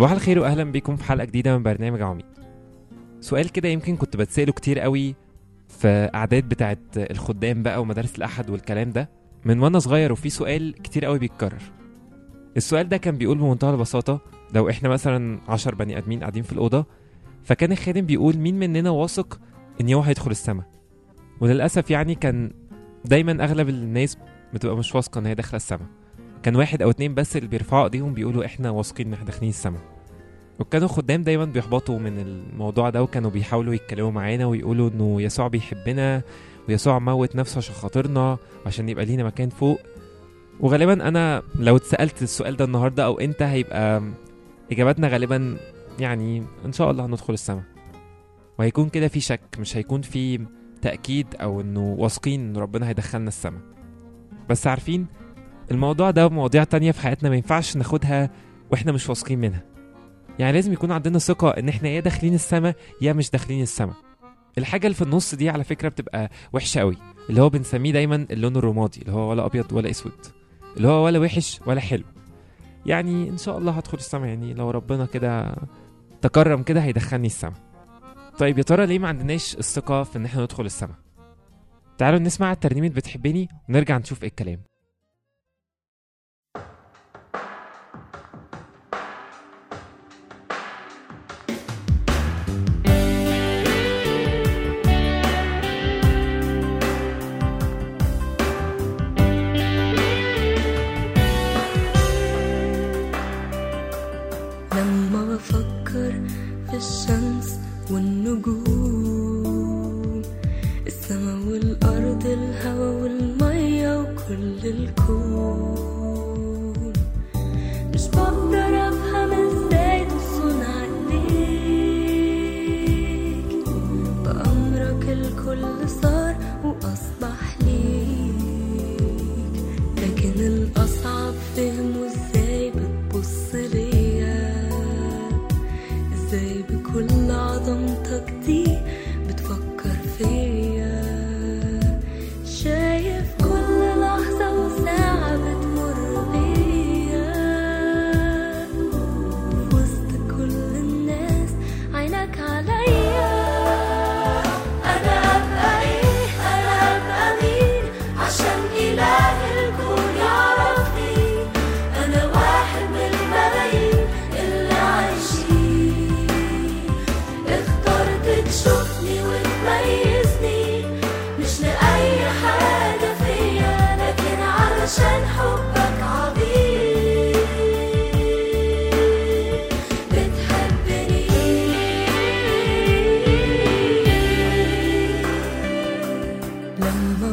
صباح الخير واهلا بيكم في حلقة جديدة من برنامج عميق. سؤال كده يمكن كنت بتسأله كتير قوي في أعداد بتاعت الخدام بقى ومدارس الأحد والكلام ده. من وأنا صغير وفي سؤال كتير قوي بيتكرر. السؤال ده كان بيقول بمنتهى البساطة لو إحنا مثلا عشر بني آدمين قاعدين في الأوضة فكان الخادم بيقول مين مننا واثق إن هو هيدخل السما؟ وللأسف يعني كان دايما أغلب الناس بتبقى مش واثقة إن هي داخلة السما. كان واحد أو اتنين بس اللي بيرفعوا إيديهم بيقولوا إحنا واثقين إن إحنا داخلين السما وكانوا خدام دايما بيحبطوا من الموضوع ده وكانوا بيحاولوا يتكلموا معانا ويقولوا إنه يسوع بيحبنا ويسوع موت نفسه عشان خاطرنا عشان يبقى لينا مكان فوق. وغالبا أنا لو اتسألت السؤال ده النهارده أو انت هيبقى إجاباتنا غالبا يعني إن شاء الله هندخل السما وهيكون كده في شك مش هيكون في تأكيد أو إنه واثقين إن ربنا هيدخلنا السما بس عارفين الموضوع ده ومواضيع تانية في حياتنا ما ينفعش ناخدها وإحنا مش واثقين منها. يعني لازم يكون عندنا ثقة إن إحنا يا داخلين السما يا مش داخلين السما. الحاجة اللي في النص دي على فكرة بتبقى وحشة قوي اللي هو بنسميه دايما اللون الرمادي اللي هو ولا أبيض ولا أسود. اللي هو ولا وحش ولا حلو. يعني إن شاء الله هدخل السما يعني لو ربنا كده تكرم كده هيدخلني السما. طيب يا ترى ليه ما عندناش الثقة في إن إحنا ندخل السما؟ تعالوا نسمع ترنيمة بتحبني ونرجع نشوف إيه الكلام. إزاي بكل عظمتك دي. بتفكر فيا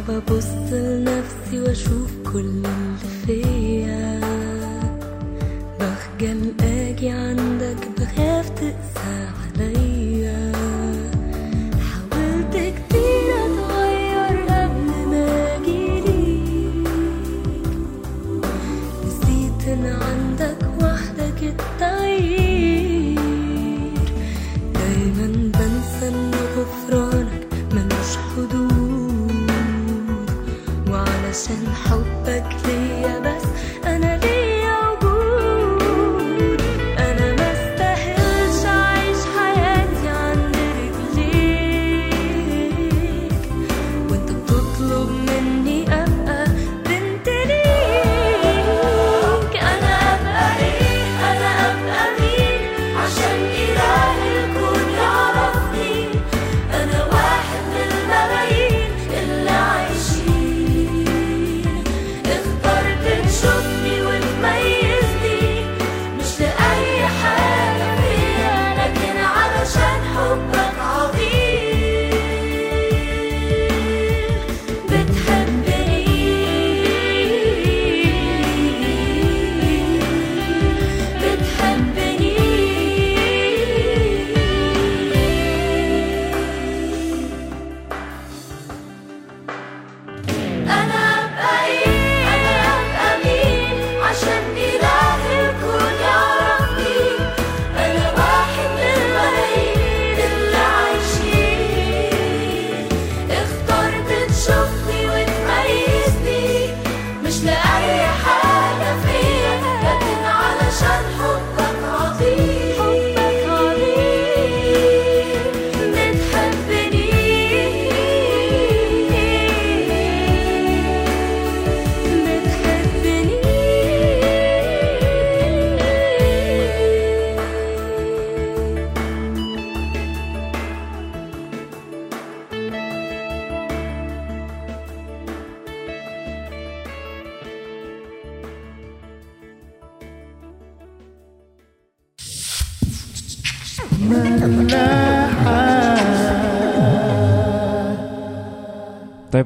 ببص لنفسي وأشوف كل اللي فيا. بخجل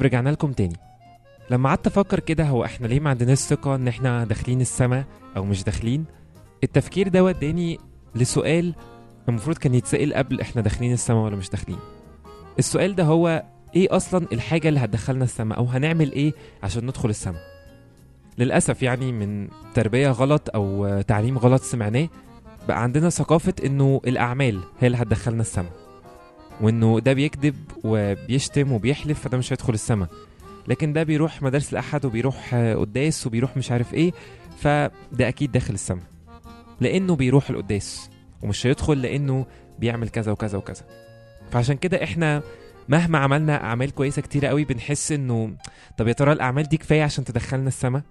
طيب رجعنا لكم تاني. لما قعدت أفكر كده هو إحنا ليه ما عندناش ثقة إن إحنا داخلين السما أو مش داخلين؟ التفكير ده وداني لسؤال المفروض كان يتسأل قبل إحنا داخلين السما ولا مش داخلين. السؤال ده هو إيه أصلا الحاجة اللي هتدخلنا السما أو هنعمل إيه عشان ندخل السما؟ للأسف يعني من تربية غلط أو تعليم غلط سمعناه بقى عندنا ثقافة إنه الأعمال هي اللي هتدخلنا السما. وإنه ده بيكذب وبيشتم وبيحلف فده مش هيدخل السما. لكن ده بيروح مدارس الأحد وبيروح قداس وبيروح مش عارف إيه فده أكيد داخل السما. لأنه بيروح القداس ومش هيدخل لأنه بيعمل كذا وكذا وكذا. فعشان كده إحنا مهما عملنا أعمال كويسة كتيرة قوي بنحس إنه طب يا ترى الأعمال دي كفاية عشان تدخلنا السما؟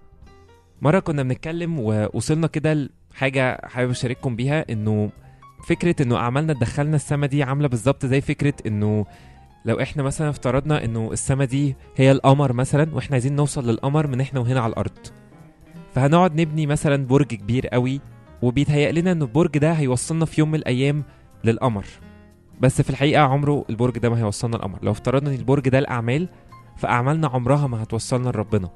مرة كنا بنتكلم ووصلنا كده لحاجة حابب أشارككم بيها إنه فكرة إنه أعمالنا تدخلنا السما دي عاملة بالظبط زي فكرة إنه لو إحنا مثلا افترضنا إنه السما دي هي القمر مثلا وإحنا عايزين نوصل للقمر من إحنا وهنا على الأرض. فهنقعد نبني مثلا برج كبير قوي وبيتهيأ لنا ان البرج ده هيوصلنا في يوم من الأيام للقمر. بس في الحقيقة عمره البرج ده ما هيوصلنا القمر. لو افترضنا إن البرج ده الأعمال فأعمالنا عمرها ما هتوصلنا لربنا.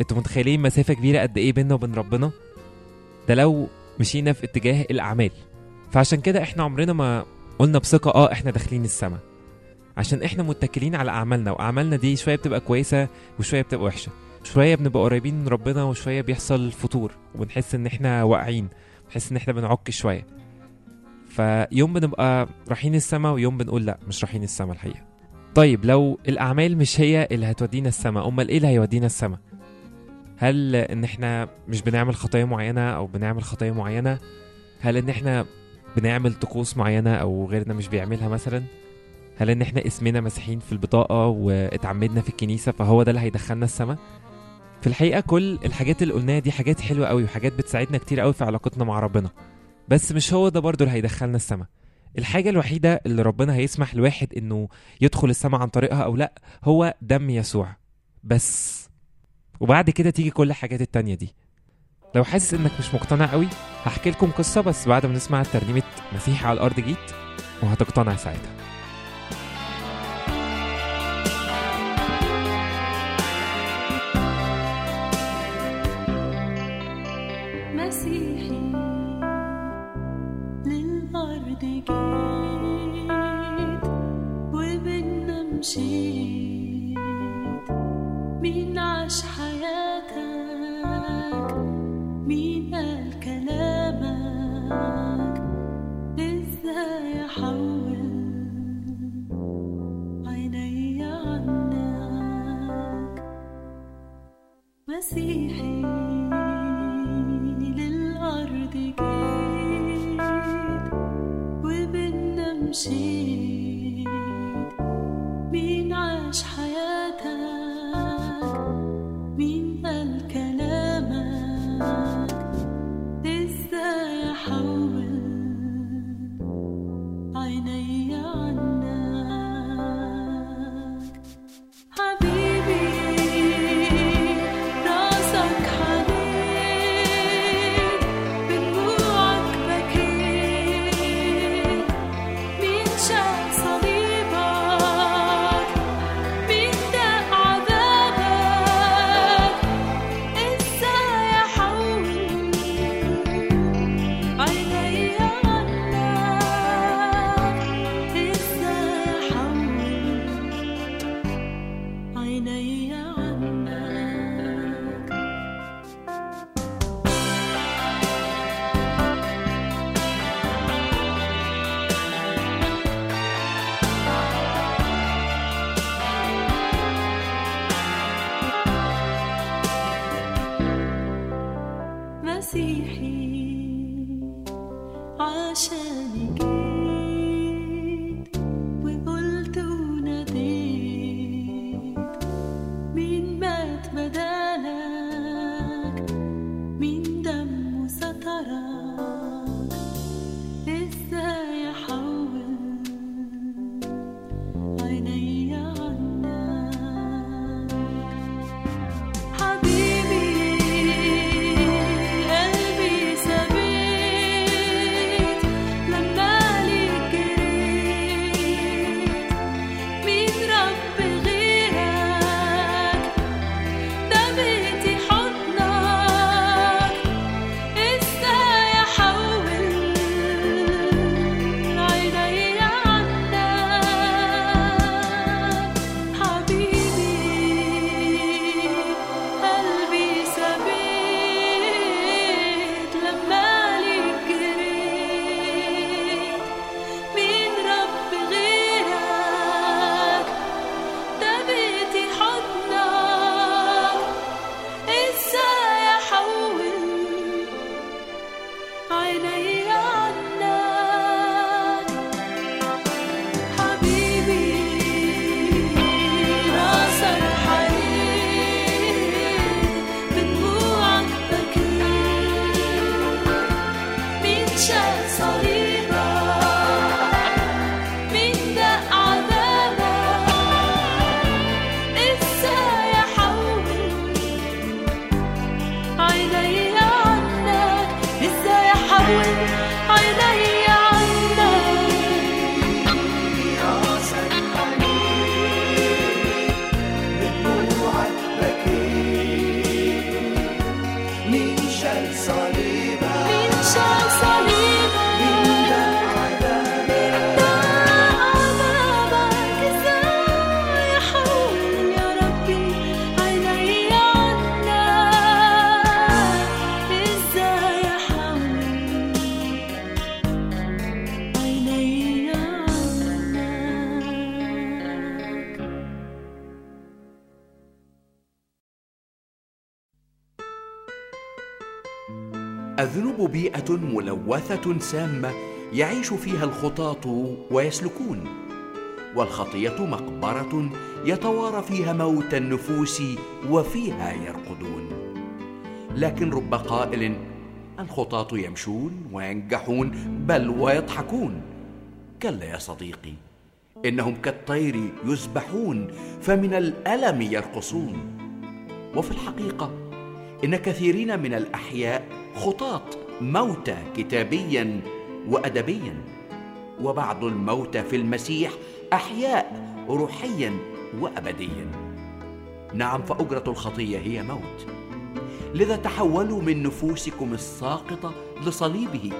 أنتوا متخيلين مسافة كبيرة قد إيه بيننا وبين ربنا؟ ده لو مشينا في اتجاه الأعمال. فعشان كده إحنا عمرنا ما قلنا بثقة آه إحنا داخلين السما. عشان إحنا متكلين على أعمالنا وأعمالنا دي شوية بتبقى كويسة وشوية بتبقى وحشة. شوية بنبقى قريبين من ربنا وشوية بيحصل فتور وبنحس إن إحنا واقعين بنحس إن إحنا بنعك شوية. فيوم بنبقى رايحين السما ويوم بنقول لا مش رايحين السما الحقيقة. طيب لو الأعمال مش هي اللي هتودينا السما أمال إيه اللي هيودينا السما؟ هل إن إحنا مش بنعمل خطايا معينة أو بنعمل خطايا معينة؟ هل إن إحنا بنعمل طقوس معينة أو غيرنا مش بيعملها مثلا هل إن إحنا اسمنا مسيحيين في البطاقة واتعمدنا في الكنيسة فهو ده اللي هيدخلنا السما في الحقيقة كل الحاجات اللي قلناها دي حاجات حلوة قوي وحاجات بتساعدنا كتير قوي في علاقتنا مع ربنا بس مش هو ده برضه اللي هيدخلنا السما الحاجة الوحيدة اللي ربنا هيسمح لواحد إنه يدخل السما عن طريقها أو لأ هو دم يسوع. بس وبعد كده تيجي كل الحاجات التانية دي. لو حاسس إنك مش مقتنع قوي هحكي لكم قصة بس بعد ما نسمع ترنيمة مسيحي على الأرض جيت وهتقتنع ساعتها. مسيحي للأرض جيت. مسيحي للأرض مسيحي عشان ملوثة سامة يعيش فيها الخطاة ويسلكون والخطية مقبرة يتوارى فيها موت النفوس وفيها يرقدون. لكن رب قائل الخطاة يمشون وينجحون بل ويضحكون. كلا يا صديقي إنهم كالطير يسبحون فمن الألم يرقصون. وفي الحقيقة إن كثيرين من الأحياء خطاة موتى كتابيا وأدبيا. وبعض الموتى في المسيح أحياء روحيا وأبديا. نعم فأجرة الخطية هي موت. لذا تحولوا من نفوسكم الساقطة لصليبه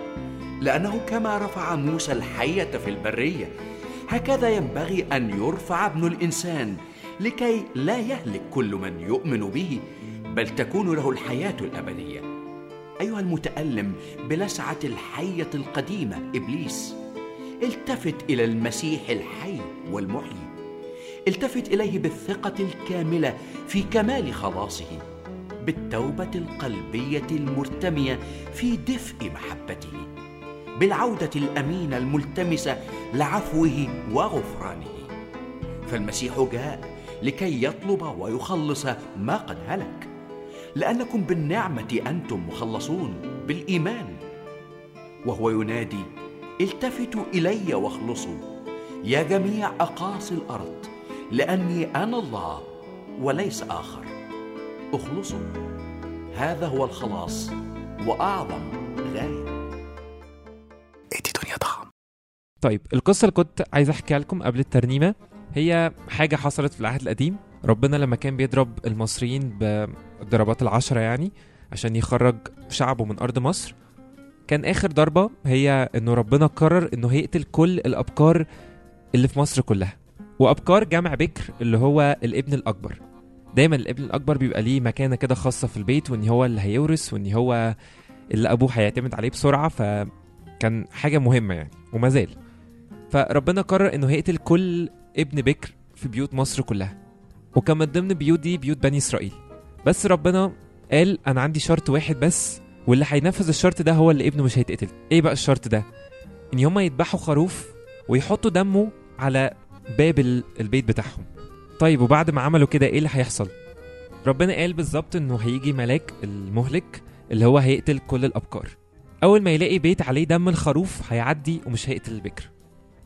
لأنه كما رفع موسى الحية في البرية هكذا ينبغي أن يرفع ابن الإنسان لكي لا يهلك كل من يؤمن به بل تكون له الحياة الأبدية. أيها المتألم بلسعة الحية القديمة إبليس التفت إلى المسيح الحي والمحيي. التفت إليه بالثقة الكاملة في كمال خلاصه بالتوبة القلبية المرتمية في دفء محبته بالعودة الأمينة الملتمسة لعفوه وغفرانه. فالمسيح جاء لكي يطلب ويخلص ما قد هلك. لأنكم بالنعمة أنتم مخلصون بالإيمان. وهو ينادي التفتوا إلي واخلصوا. يا جميع أقاصي الأرض لأني أنا الله وليس آخر. اخلصوا. هذا هو الخلاص وأعظم غاية. ادي دنيا ضخم طيب القصة اللي كنت عايز أحكيها لكم قبل الترنيمة هي حاجة حصلت في العهد القديم. ربنا لما كان بيضرب المصريين بالضربات العشرة يعني عشان يخرج شعبه من أرض مصر كان آخر ضربة هي إنه ربنا قرر إنه هيقتل كل الابكار اللي في مصر كلها. وابكار جمع بكر اللي هو الابن الأكبر. دايما الابن الأكبر بيبقى ليه مكانة كده خاصة في البيت وإن هو اللي هيورث وإن هو اللي أبوه هيعتمد عليه بسرعة فكان حاجة مهمة يعني وما زال. فربنا قرر إنه هيقتل كل ابن بكر في بيوت مصر كلها. وكان من ضمن بيوت دي بيوت بني إسرائيل. بس ربنا قال أنا عندي شرط واحد بس واللي هينفذ الشرط ده هو اللي ابنه مش هيتقتل. إيه بقى الشرط ده؟ إن هما يذبحوا خروف ويحطوا دمه على باب ال- البيت بتاعهم. طيب وبعد ما عملوا كده إيه اللي هيحصل؟ ربنا قال بالظبط إنه هيجي ملاك المهلك اللي هو هيقتل كل الابكار أول ما يلاقي بيت عليه دم الخروف هيعدي ومش هيقتل البكر.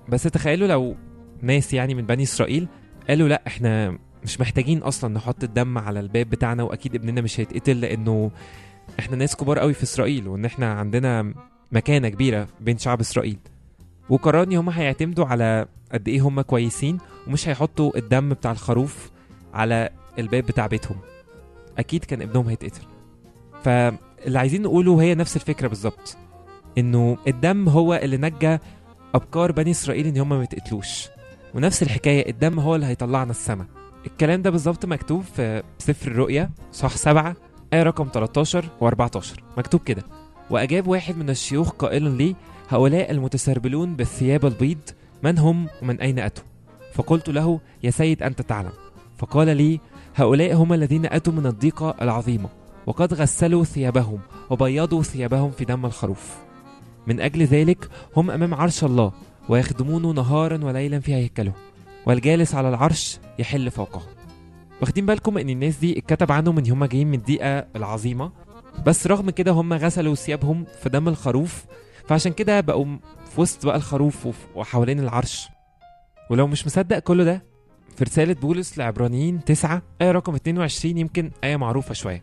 بس تخيلوا لو ناس يعني من بني إسرائيل قالوا لأ إحنا مش محتاجين أصلا نحط الدم على الباب بتاعنا وأكيد ابننا مش هيتقتل لأنه إحنا ناس كبار قوي في إسرائيل وإن إحنا عندنا مكانة كبيرة بين شعب إسرائيل. وقرروا ان هم هيعتمدوا على قد إيه هم كويسين ومش هيحطوا الدم بتاع الخروف على الباب بتاع بيتهم. أكيد كان ابنهم هيتقتل. فاللي عايزين نقوله هي نفس الفكرة بالظبط إنه الدم هو اللي نجى ابكار بني إسرائيل إن هم ما يتقتلوش. ونفس الحكاية الدم هو اللي هيطلعنا السما. الكلام ده بالظبط مكتوب في سفر الرؤيا صح سبعة آية رقم 13 و14 مكتوب كده. وأجاب واحد من الشيوخ قائلا لي هؤلاء المتسربلون بالثياب البيض من هم ومن أين أتوا؟ فقلت له يا سيد أنت تعلم. فقال لي هؤلاء هم الذين أتوا من الضيقة العظيمة وقد غسلوا ثيابهم وبيضوا ثيابهم في دم الخروف. من أجل ذلك هم أمام عرش الله ويخدمونه نهارا وليلا في هيكله. والجالس على العرش يحل فوقه. واخدين بالكم إن الناس دي اتكتب عنهم إن هم جايين من الضيقه العظيمة. بس رغم كده هم غسلوا ثيابهم في دم الخروف. فعشان كده بقوا في وسط بقى الخروف وف- وحوالين العرش. ولو مش مصدق كل ده في رسالة بولس لعبرانيين 9 آية رقم 22 يمكن آية معروفة شوية.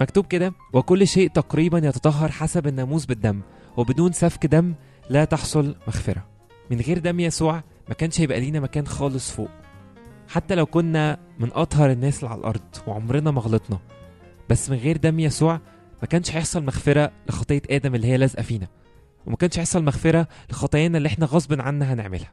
مكتوب كده وكل شيء تقريبا يتطهر حسب الناموس بالدم وبدون سفك دم لا تحصل مغفرة. من غير دم يسوع ما كانش هيبقى لينا مكان خالص فوق. حتى لو كنا من أطهر الناس اللي على الأرض وعمرنا ما غلطنا. بس من غير دم يسوع ما كانش هيحصل مغفرة لخطية آدم اللي هي لازقة فينا. وما كانش هيحصل مغفرة لخطايانا اللي إحنا غصب عنا هنعملها.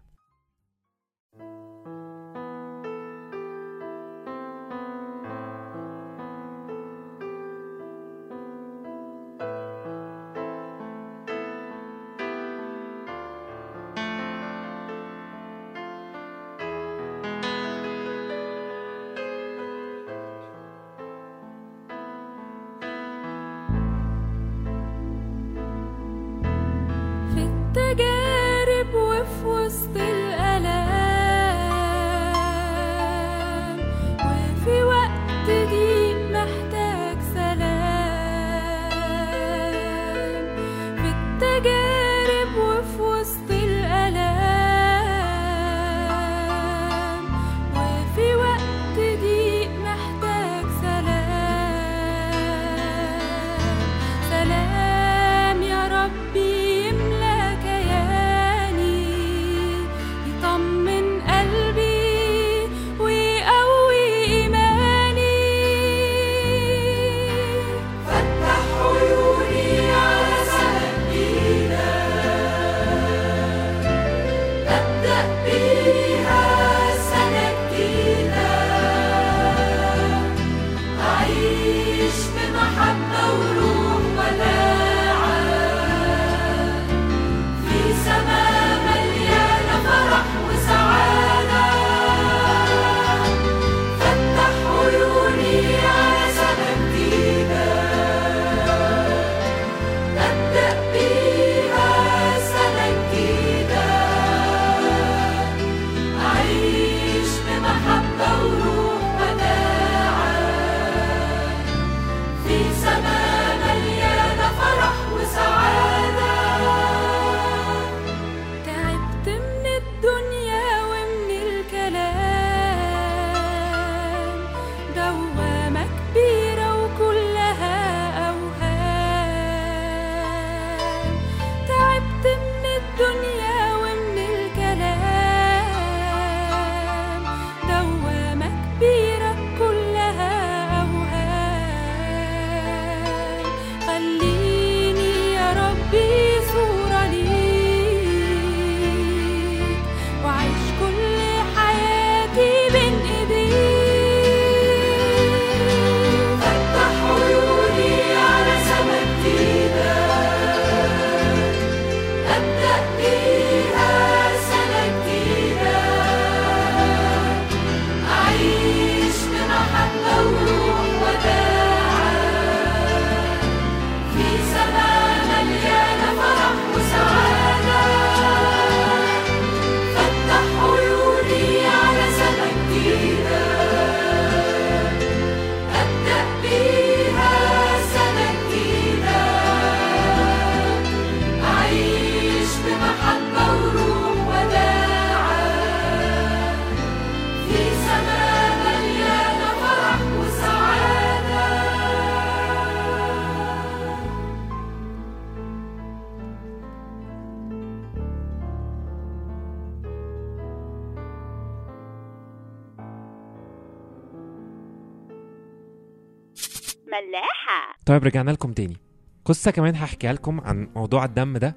طيب رجعنا لكم تاني. قصة كمان هحكيها لكم عن موضوع الدم ده.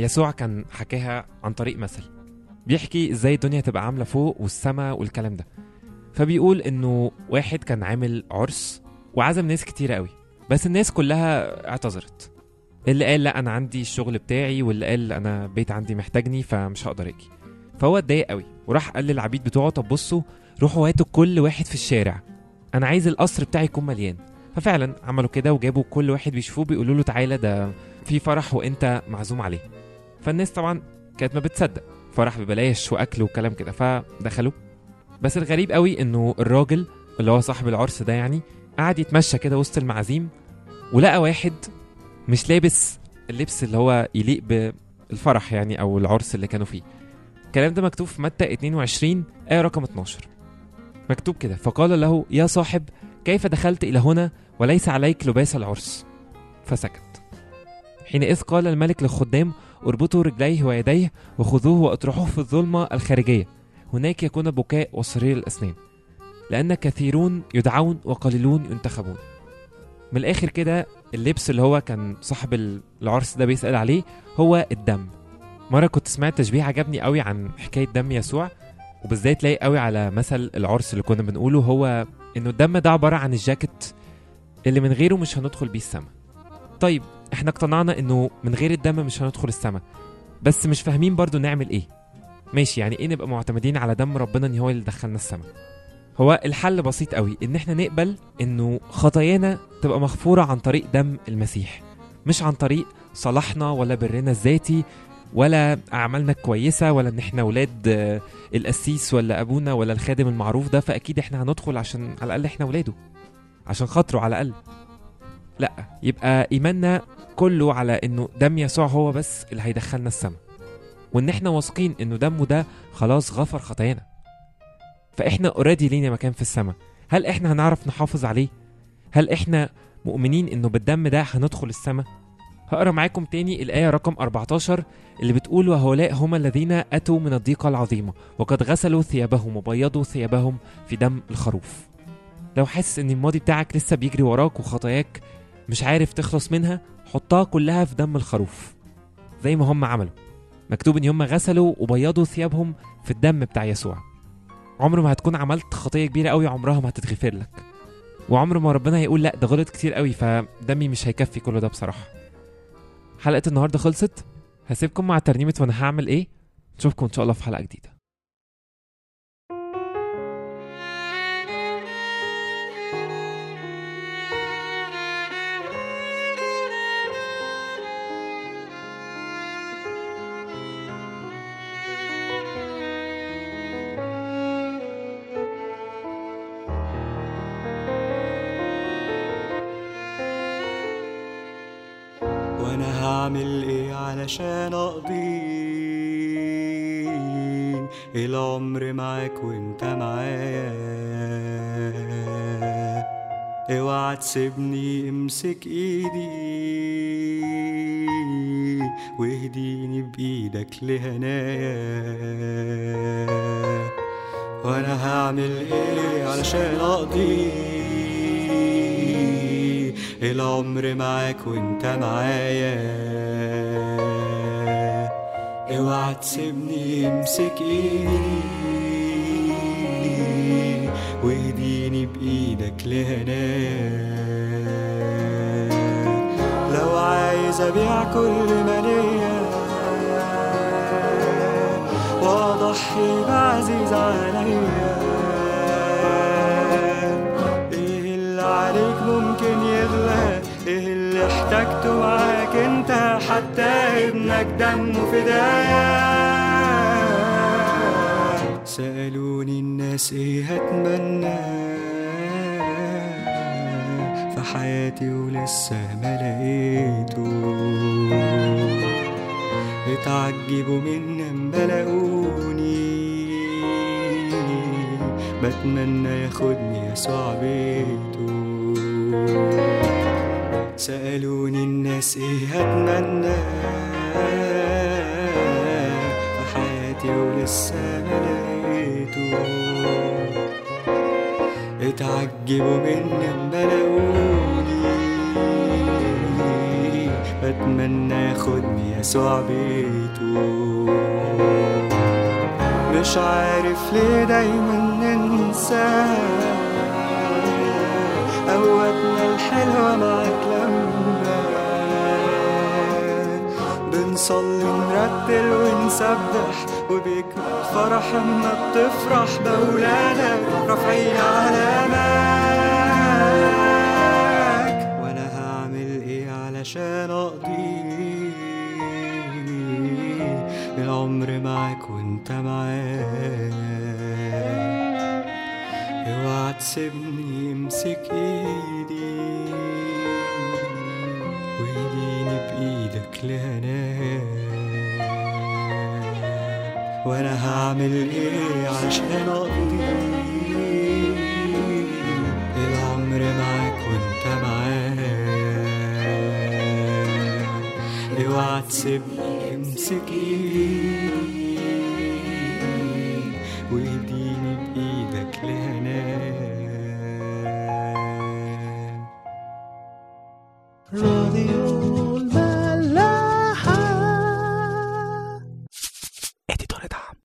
يسوع كان حكاها عن طريق مثل. بيحكي إزاي الدنيا تبقى عاملة فوق والسماء والكلام ده. فبيقول إنه واحد كان عامل عرس وعزم ناس كتيرة قوي بس الناس كلها اعتذرت. اللي قال لا أنا عندي الشغل بتاعي واللي قال أنا بيت عندي محتاجني فمش هقدر آجي. فهو اتضايق قوي وراح قال للعبيد بتوعه طب بصوا روحوا هاتوا كل واحد في الشارع. أنا عايز القصر بتاعي يكون مليان. ففعلا عملوا كده وجابوا كل واحد بيشوفوه بيقولوا له تعالى ده في فرح وإنت معزوم عليه. فالناس طبعا كانت ما بتصدق فرح ببلاش وأكل وكلام كده فدخلوا بس الغريب قوي إنه الراجل اللي هو صاحب العرس ده يعني قعد يتمشى كده وسط المعازيم ولقى واحد مش لابس اللبس اللي هو يليق بالفرح يعني أو العرس اللي كانوا فيه. الكلام ده مكتوب في متى 22 آية رقم 12 مكتوب كده فقال له يا صاحب كيف دخلت إلى هنا وليس عليك لباس العرس. فسكت. حينئذ قال الملك للخدام اربطوا رجليه ويديه وخذوه وأطرحوه في الظلمة الخارجية. هناك يكون بكاء وصرير الأسنان. لأن كثيرون يدعون وقليلون ينتخبون. من الآخر كده اللبس اللي هو كان صاحب ال- العرس ده بيسأل عليه هو الدم. مرة كنت سمعت تشبيه عجبني قوي عن حكاية دم يسوع وبالذات لايق قوي على مثل العرس اللي كنا بنقوله هو إنه الدم ده عبارة عن الجاكيت اللي من غيره مش هندخل بيه السما. طيب إحنا اقتنعنا إنه من غير الدم مش هندخل السما. بس مش فاهمين برضو نعمل إيه. ماشي يعني إيه نبقى معتمدين على دم ربنا إن هو اللي دخلنا السما؟ هو الحل بسيط قوي إن إحنا نقبل إنه خطايانا تبقى مغفورة عن طريق دم المسيح. مش عن طريق صلاحنا ولا برنا الذاتي ولا أعمالنا كويسه ولا إن إحنا ولاد آه، القسيس ولا أبونا ولا الخادم المعروف ده فأكيد إحنا هندخل عشان على الأقل إحنا ولاده. عشان خاطره على الاقل لا يبقى إيماننا كله على إنه دم يسوع هو بس اللي هيدخلنا السما وإن إحنا واثقين إنه دمه ده خلاص غفر خطايانا. فإحنا اوريدي لينا مكان في السما هل إحنا هنعرف نحافظ عليه؟ هل إحنا مؤمنين إنه بالدم ده هندخل السما هقرأ معاكم تاني الآية رقم 14 اللي بتقول وهؤلاء هم الذين أتوا من الضيقة العظيمة وقد غسلوا ثيابهم وبيضوا ثيابهم في دم الخروف. لو حاسس إن الماضي بتاعك لسه بيجري وراك وخطاياك مش عارف تخلص منها حطها كلها في دم الخروف زي ما هم عملوا. مكتوب إن هم غسلوا وبيضوا ثيابهم في الدم بتاع يسوع. عمر ما هتكون عملت خطية كبيرة قوي عمرها ما هتتغفر لك. وعمر ما ربنا هيقول لأ ده غلط كتير قوي فدمي مش هيكفي كل ده بصراحة. حلقة النهاردة خلصت. هسيبكم مع ترنيمة وأنا هعمل إيه؟ نشوفكم إن شاء الله في حلقة جديدة. وأنا هعمل إيه علشان اقضي العمر معاك وانت معايا اوعى تسيبني امسك ايدي. واهديني بإيدك لهنايا. وأنا هعمل إيه علشان اقضي العمر معاك وانت معايا. اوعى تسيبني امسك ايدي واهديني بايدك لهناك لو عايز ابيع كل ما ليا واضحي بعزيز عليا إيه اللي عليك ممكن يغلى إيه اللي احتاجته معاك انت حتى ابنك دمه فداك سألوني الناس إيه هتمنى في حياتي ولسه ما لقيته. اتعجبوا من لما لقوني. بتمنى ياخدني يسوع بيته سألوني الناس إيه هتمنى في حياتي ولسه ما لقيته اتعجبوا من لما لقوني بتمنى ياخدني يسوع بيته. مش عارف ليه دايما ننسى قوتنا الحلوة معاك بنصلي نرتل ونسبح وبيكبر فرح اما بتفرح بأولادك رافعين علامك. وأنا هعمل إيه علشان أقضي العمر معاك وأنت معايا اوعى تسيبني امسك إيدي وايديني بإيدك لهناك وأنا هعمل إيه عشان اقضي العمر معاك وانت معايا اوعى تسيبني امسك ايدي